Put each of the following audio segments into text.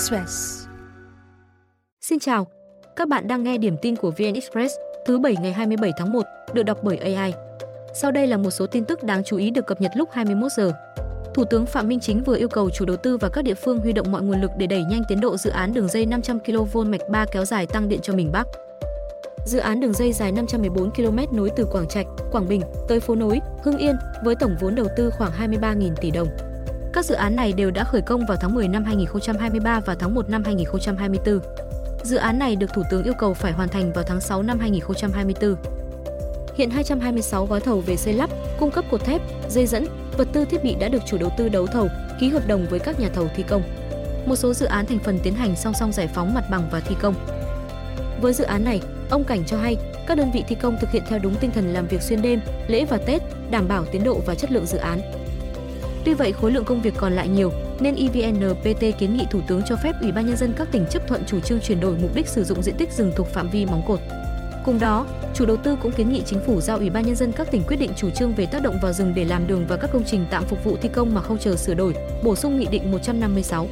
Express. Xin chào, các bạn đang nghe điểm tin của VN Express thứ bảy ngày 27 tháng 1, được đọc bởi AI. Sau đây là một số tin tức đáng chú ý được cập nhật lúc 21 giờ. Thủ tướng Phạm Minh Chính vừa yêu cầu chủ đầu tư và các địa phương huy động mọi nguồn lực để đẩy nhanh tiến độ dự án đường dây 500 kV mạch 3 kéo dài tăng điện cho miền Bắc. Dự án đường dây dài 514 km nối từ Quảng Trạch, Quảng Bình tới phố nối, Hưng Yên với tổng vốn đầu tư khoảng 23.000 tỷ đồng. Các dự án này đều đã khởi công vào tháng 10 năm 2023 và tháng 1 năm 2024. Dự án này được Thủ tướng yêu cầu phải hoàn thành vào tháng 6 năm 2024. Hiện 226 gói thầu về xây lắp, cung cấp cột thép, dây dẫn, vật tư thiết bị đã được chủ đầu tư đấu thầu, ký hợp đồng với các nhà thầu thi công. Một số dự án thành phần tiến hành song song giải phóng mặt bằng và thi công. Với dự án này, ông Cảnh cho hay các đơn vị thi công thực hiện theo đúng tinh thần làm việc xuyên đêm, lễ và Tết, đảm bảo tiến độ và chất lượng dự án. Tuy vậy, khối lượng công việc còn lại nhiều, nên EVNPT kiến nghị Thủ tướng cho phép Ủy ban nhân dân các tỉnh chấp thuận chủ trương chuyển đổi mục đích sử dụng diện tích rừng thuộc phạm vi móng cột. Cùng đó, chủ đầu tư cũng kiến nghị chính phủ giao Ủy ban nhân dân các tỉnh quyết định chủ trương về tác động vào rừng để làm đường và các công trình tạm phục vụ thi công mà không chờ sửa đổi, bổ sung nghị định 156.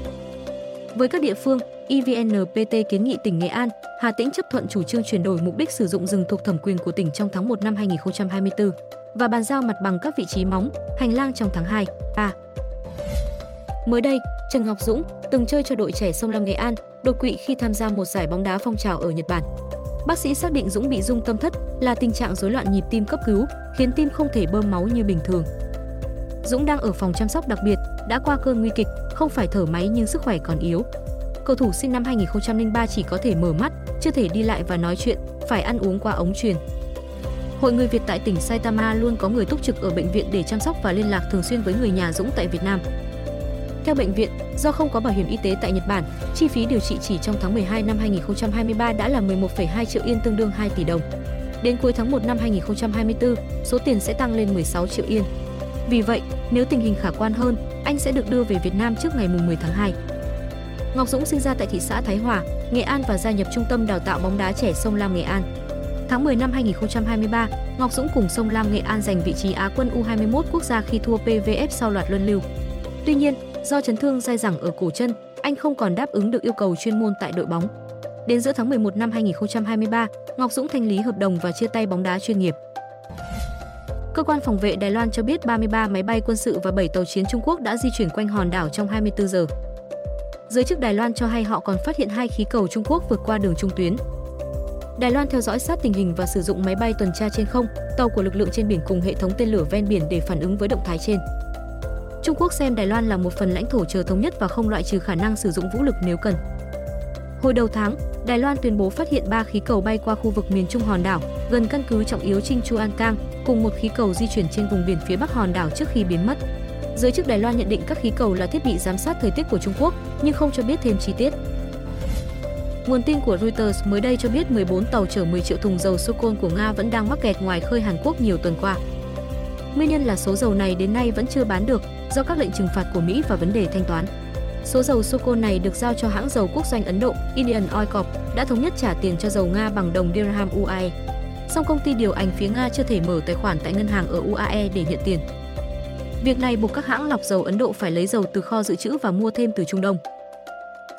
Với các địa phương, EVNPT kiến nghị tỉnh Nghệ An, Hà Tĩnh chấp thuận chủ trương chuyển đổi mục đích sử dụng rừng thuộc thẩm quyền của tỉnh trong tháng 1 năm 2024 và bàn giao mặt bằng các vị trí móng, hành lang trong tháng 2. À, Mới đây, Trần Ngọc Dũng từng chơi cho đội trẻ Sông Lam Nghệ An, đột quỵ khi tham gia một giải bóng đá phong trào ở Nhật Bản. Bác sĩ xác định Dũng bị rung tâm thất là tình trạng rối loạn nhịp tim cấp cứu, khiến tim không thể bơm máu như bình thường. Dũng đang ở phòng chăm sóc đặc biệt, đã qua cơn nguy kịch, không phải thở máy nhưng sức khỏe còn yếu. Cầu thủ sinh năm 2003 chỉ có thể mở mắt, chưa thể đi lại và nói chuyện, phải ăn uống qua ống truyền. Hội người Việt tại tỉnh Saitama luôn có người túc trực ở bệnh viện để chăm sóc và liên lạc thường xuyên với người nhà Dũng tại Việt Nam. Theo bệnh viện, do không có bảo hiểm y tế tại Nhật Bản, chi phí điều trị chỉ trong tháng 12 năm 2023 đã là 11,2 triệu yên tương đương 2 tỷ đồng. Đến cuối tháng 1 năm 2024, số tiền sẽ tăng lên 16 triệu yên. Vì vậy, nếu tình hình khả quan hơn, anh sẽ được đưa về Việt Nam trước ngày 10 tháng 2. Ngọc Dũng sinh ra tại thị xã Thái Hòa, Nghệ An và gia nhập Trung tâm Đào tạo bóng đá trẻ Sông Lam Nghệ An. Tháng 10 năm 2023, Ngọc Dũng cùng Sông Lam Nghệ An giành vị trí Á quân U21 quốc gia khi thua PVF sau loạt luân lưu. Tuy nhiên, do chấn thương dai dẳng ở cổ chân, anh không còn đáp ứng được yêu cầu chuyên môn tại đội bóng. Đến giữa tháng 11 năm 2023, Ngọc Dũng thanh lý hợp đồng và chia tay bóng đá chuyên nghiệp. Cơ quan phòng vệ Đài Loan cho biết 33 máy bay quân sự và 7 tàu chiến Trung Quốc đã di chuyển quanh hòn đảo trong 24 giờ. Giới chức Đài Loan cho hay họ còn phát hiện hai khí cầu Trung Quốc vượt qua đường trung tuyến. Đài Loan theo dõi sát tình hình và sử dụng máy bay tuần tra trên không, tàu của lực lượng trên biển cùng hệ thống tên lửa ven biển để phản ứng với động thái trên. Trung Quốc xem Đài Loan là một phần lãnh thổ chờ thống nhất và không loại trừ khả năng sử dụng vũ lực nếu cần. Hồi đầu tháng, Đài Loan tuyên bố phát hiện 3 khí cầu bay qua khu vực miền Trung hòn đảo, gần căn cứ trọng yếu Trinh Chu An Cang, cùng một khí cầu di chuyển trên vùng biển phía bắc hòn đảo trước khi biến mất. Giới chức Đài Loan nhận định các khí cầu là thiết bị giám sát thời tiết của Trung Quốc, nhưng không cho biết thêm chi tiết. Nguồn tin của Reuters mới đây cho biết 14 tàu chở 10 triệu thùng dầu Sokol của Nga vẫn đang mắc kẹt ngoài khơi Hàn Quốc nhiều tuần qua. Nguyên nhân là số dầu này đến nay vẫn chưa bán được do các lệnh trừng phạt của Mỹ và vấn đề thanh toán. Số dầu Sokol này được giao cho hãng dầu quốc doanh Ấn Độ Indian Oil Corp đã thống nhất trả tiền cho dầu Nga bằng đồng dirham UAE. Song công ty điều hành phía Nga chưa thể mở tài khoản tại ngân hàng ở UAE để nhận tiền. Việc này buộc các hãng lọc dầu Ấn Độ phải lấy dầu từ kho dự trữ và mua thêm từ Trung Đông.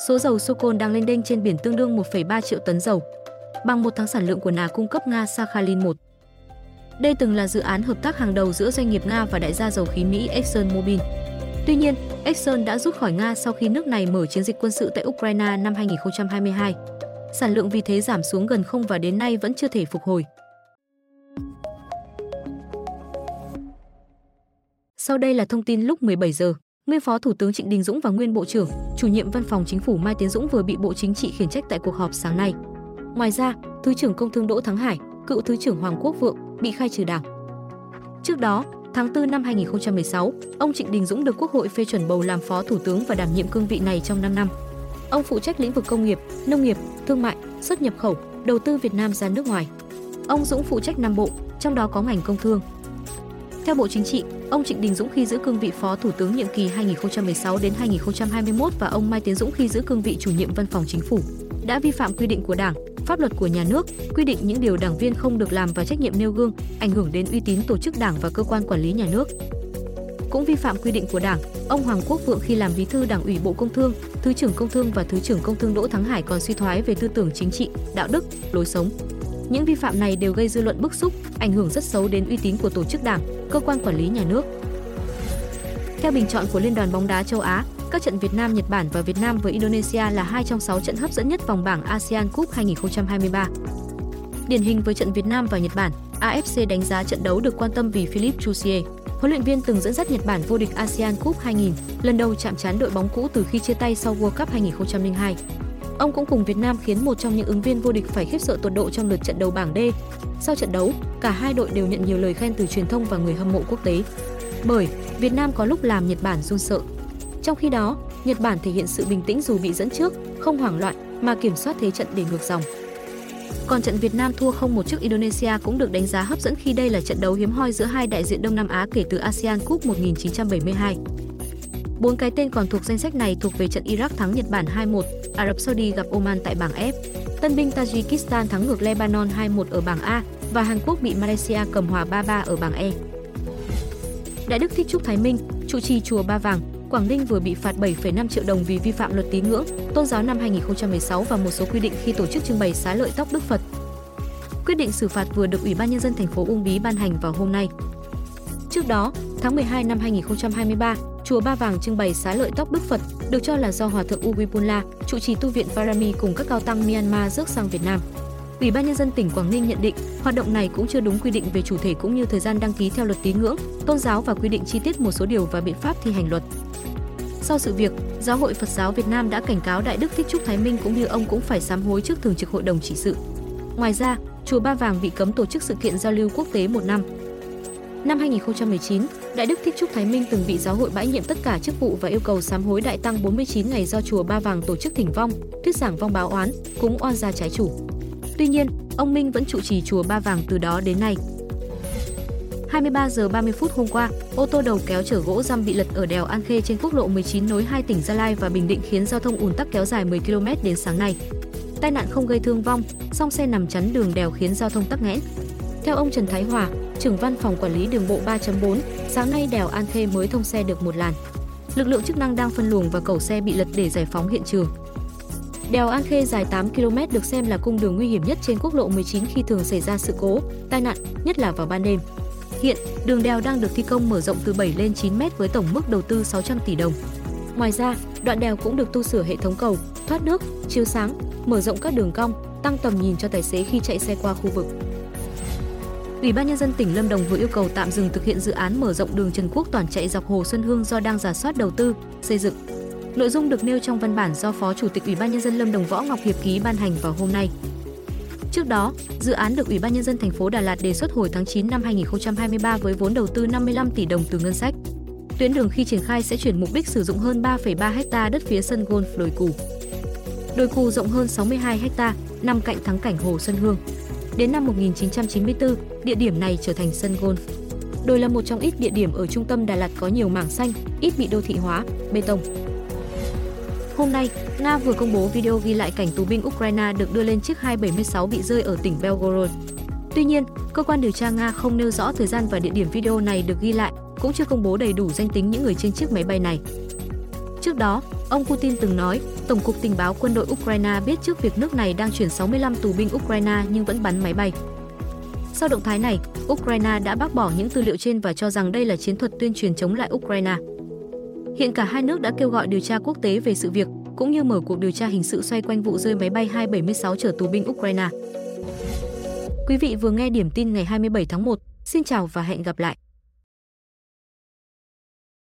Số dầu Sokol đang lên đênh trên biển tương đương 1,3 triệu tấn dầu, bằng một tháng sản lượng của nhà cung cấp Nga Sakhalin 1. Đây từng là dự án hợp tác hàng đầu giữa doanh nghiệp Nga và đại gia dầu khí Mỹ ExxonMobil. Tuy nhiên, Exxon đã rút khỏi Nga sau khi nước này mở chiến dịch quân sự tại Ukraine năm 2022. Sản lượng vì thế giảm xuống gần không và đến nay vẫn chưa thể phục hồi. Sau đây là thông tin lúc 17 giờ. Nguyên Phó Thủ tướng Trịnh Đình Dũng và nguyên Bộ trưởng, Chủ nhiệm Văn phòng Chính phủ Mai Tiến Dũng vừa bị Bộ Chính trị khiển trách tại cuộc họp sáng nay. Ngoài ra, Thứ trưởng Công Thương Đỗ Thắng Hải, cựu Thứ trưởng Hoàng Quốc Vượng bị khai trừ đảng. Trước đó, tháng 4 năm 2016, ông Trịnh Đình Dũng được Quốc hội phê chuẩn bầu làm Phó Thủ tướng và đảm nhiệm cương vị này trong 5 năm. Ông phụ trách lĩnh vực công nghiệp, nông nghiệp, thương mại, xuất nhập khẩu, đầu tư Việt Nam ra nước ngoài. Ông Dũng phụ trách 5 bộ, trong đó có ngành công thương. Theo Bộ Chính trị, ông Trịnh Đình Dũng khi giữ cương vị Phó Thủ tướng nhiệm kỳ 2016 đến 2021 và ông Mai Tiến Dũng khi giữ cương vị chủ nhiệm Văn phòng Chính phủ đã vi phạm quy định của Đảng, pháp luật của nhà nước, quy định những điều đảng viên không được làm và trách nhiệm nêu gương, ảnh hưởng đến uy tín tổ chức đảng và cơ quan quản lý nhà nước. cũng vi phạm quy định của Đảng. Ông Hoàng Quốc Vượng khi làm bí thư Đảng ủy Bộ Công Thương, Thứ trưởng Công Thương và Thứ trưởng Công Thương Đỗ Thắng Hải còn suy thoái về tư tưởng chính trị, đạo đức, lối sống. Những vi phạm này đều gây dư luận bức xúc, ảnh hưởng rất xấu đến uy tín của tổ chức Đảng, cơ quan quản lý nhà nước. Theo bình chọn của Liên đoàn bóng đá châu Á, các trận Việt Nam, Nhật Bản và Việt Nam với Indonesia là hai trong 6 trận hấp dẫn nhất vòng bảng ASEAN Cup 2023. Điển hình với trận Việt Nam và Nhật Bản, AFC đánh giá trận đấu được quan tâm vì Philip Chusie, huấn luyện viên từng dẫn dắt Nhật Bản vô địch ASEAN Cup 2000, lần đầu chạm trán đội bóng cũ từ khi chia tay sau World Cup 2002. Ông cũng cùng Việt Nam khiến một trong những ứng viên vô địch phải khiếp sợ tột độ trong lượt trận đấu bảng D. Sau trận đấu, cả hai đội đều nhận nhiều lời khen từ truyền thông và người hâm mộ quốc tế. Bởi Việt Nam có lúc làm Nhật Bản run sợ. Trong khi đó, Nhật Bản thể hiện sự bình tĩnh dù bị dẫn trước, không hoảng loạn mà kiểm soát thế trận để ngược dòng. Còn trận Việt Nam thua 0-1 trước Indonesia cũng được đánh giá hấp dẫn khi đây là trận đấu hiếm hoi giữa hai đại diện Đông Nam Á kể từ ASEAN Cup 1972. Bốn cái tên còn thuộc danh sách này thuộc về trận Iraq thắng Nhật Bản 2-1, Ả Rập Saudi gặp Oman tại bảng F, Tân binh Tajikistan thắng ngược Lebanon 2-1 ở bảng A và Hàn Quốc bị Malaysia cầm hòa 3-3 ở bảng E. Đại Đức Thích Trúc Thái Minh, trụ trì chùa Ba Vàng, Quảng Ninh vừa bị phạt 7,5 triệu đồng vì vi phạm luật tín ngưỡng, tôn giáo năm 2016 và một số quy định khi tổ chức trưng bày xá lợi tóc Đức Phật. Quyết định xử phạt vừa được Ủy ban nhân dân thành phố Uông Bí ban hành vào hôm nay. Trước đó, tháng 12 năm 2023, chùa Ba Vàng trưng bày xá lợi tóc Đức Phật, được cho là do Hòa thượng Uwipunla, trụ trì tu viện Parami cùng các cao tăng Myanmar rước sang Việt Nam. Ủy ban nhân dân tỉnh Quảng Ninh nhận định, hoạt động này cũng chưa đúng quy định về chủ thể cũng như thời gian đăng ký theo luật tín ngưỡng, tôn giáo và quy định chi tiết một số điều và biện pháp thi hành luật. Sau sự việc, Giáo hội Phật giáo Việt Nam đã cảnh cáo Đại Đức Thích Trúc Thái Minh cũng như ông cũng phải sám hối trước Thường trực Hội đồng trị sự. Ngoài ra, chùa Ba Vàng bị cấm tổ chức sự kiện giao lưu quốc tế một năm. Năm 2019, Đại Đức Thích Trúc Thái Minh từng bị giáo hội bãi nhiệm tất cả chức vụ và yêu cầu sám hối đại tăng 49 ngày do chùa Ba Vàng tổ chức thỉnh vong, thuyết giảng vong báo oán, cúng oan gia trái chủ. Tuy nhiên, ông Minh vẫn trụ trì chùa Ba Vàng từ đó đến nay. 23 giờ 30 phút hôm qua, ô tô đầu kéo chở gỗ răm bị lật ở đèo An Khê trên quốc lộ 19 nối hai tỉnh Gia Lai và Bình Định khiến giao thông ùn tắc kéo dài 10 km đến sáng nay. Tai nạn không gây thương vong, song xe nằm chắn đường đèo khiến giao thông tắc nghẽn. Theo ông Trần Thái Hòa, trưởng văn phòng quản lý đường bộ 3.4, sáng nay đèo An Khê mới thông xe được một làn. Lực lượng chức năng đang phân luồng và cầu xe bị lật để giải phóng hiện trường. Đèo An Khê dài 8 km được xem là cung đường nguy hiểm nhất trên quốc lộ 19 khi thường xảy ra sự cố, tai nạn, nhất là vào ban đêm. Hiện, đường đèo đang được thi công mở rộng từ 7 lên 9 mét với tổng mức đầu tư 600 tỷ đồng. Ngoài ra, đoạn đèo cũng được tu sửa hệ thống cầu, thoát nước, chiếu sáng, mở rộng các đường cong, tăng tầm nhìn cho tài xế khi chạy xe qua khu vực. Ủy ban nhân dân tỉnh Lâm Đồng vừa yêu cầu tạm dừng thực hiện dự án mở rộng đường Trần Quốc toàn chạy dọc Hồ Xuân Hương do đang giả soát đầu tư, xây dựng. Nội dung được nêu trong văn bản do Phó Chủ tịch Ủy ban nhân dân Lâm Đồng Võ Ngọc Hiệp ký ban hành vào hôm nay. Trước đó, dự án được Ủy ban nhân dân thành phố Đà Lạt đề xuất hồi tháng 9 năm 2023 với vốn đầu tư 55 tỷ đồng từ ngân sách. Tuyến đường khi triển khai sẽ chuyển mục đích sử dụng hơn 3,3 ha đất phía sân golf đồi cù. Đồi cù rộng hơn 62 ha, nằm cạnh thắng cảnh Hồ Xuân Hương. Đến năm 1994, địa điểm này trở thành sân golf. Đồi là một trong ít địa điểm ở trung tâm Đà Lạt có nhiều mảng xanh, ít bị đô thị hóa, bê tông. Hôm nay, Nga vừa công bố video ghi lại cảnh tù binh Ukraine được đưa lên chiếc 276 bị rơi ở tỉnh Belgorod. Tuy nhiên, cơ quan điều tra Nga không nêu rõ thời gian và địa điểm video này được ghi lại, cũng chưa công bố đầy đủ danh tính những người trên chiếc máy bay này. Trước đó, ông Putin từng nói, Tổng cục Tình báo quân đội Ukraine biết trước việc nước này đang chuyển 65 tù binh Ukraine nhưng vẫn bắn máy bay. Sau động thái này, Ukraine đã bác bỏ những tư liệu trên và cho rằng đây là chiến thuật tuyên truyền chống lại Ukraine. Hiện cả hai nước đã kêu gọi điều tra quốc tế về sự việc, cũng như mở cuộc điều tra hình sự xoay quanh vụ rơi máy bay 276 chở tù binh Ukraine. Quý vị vừa nghe điểm tin ngày 27 tháng 1. Xin chào và hẹn gặp lại.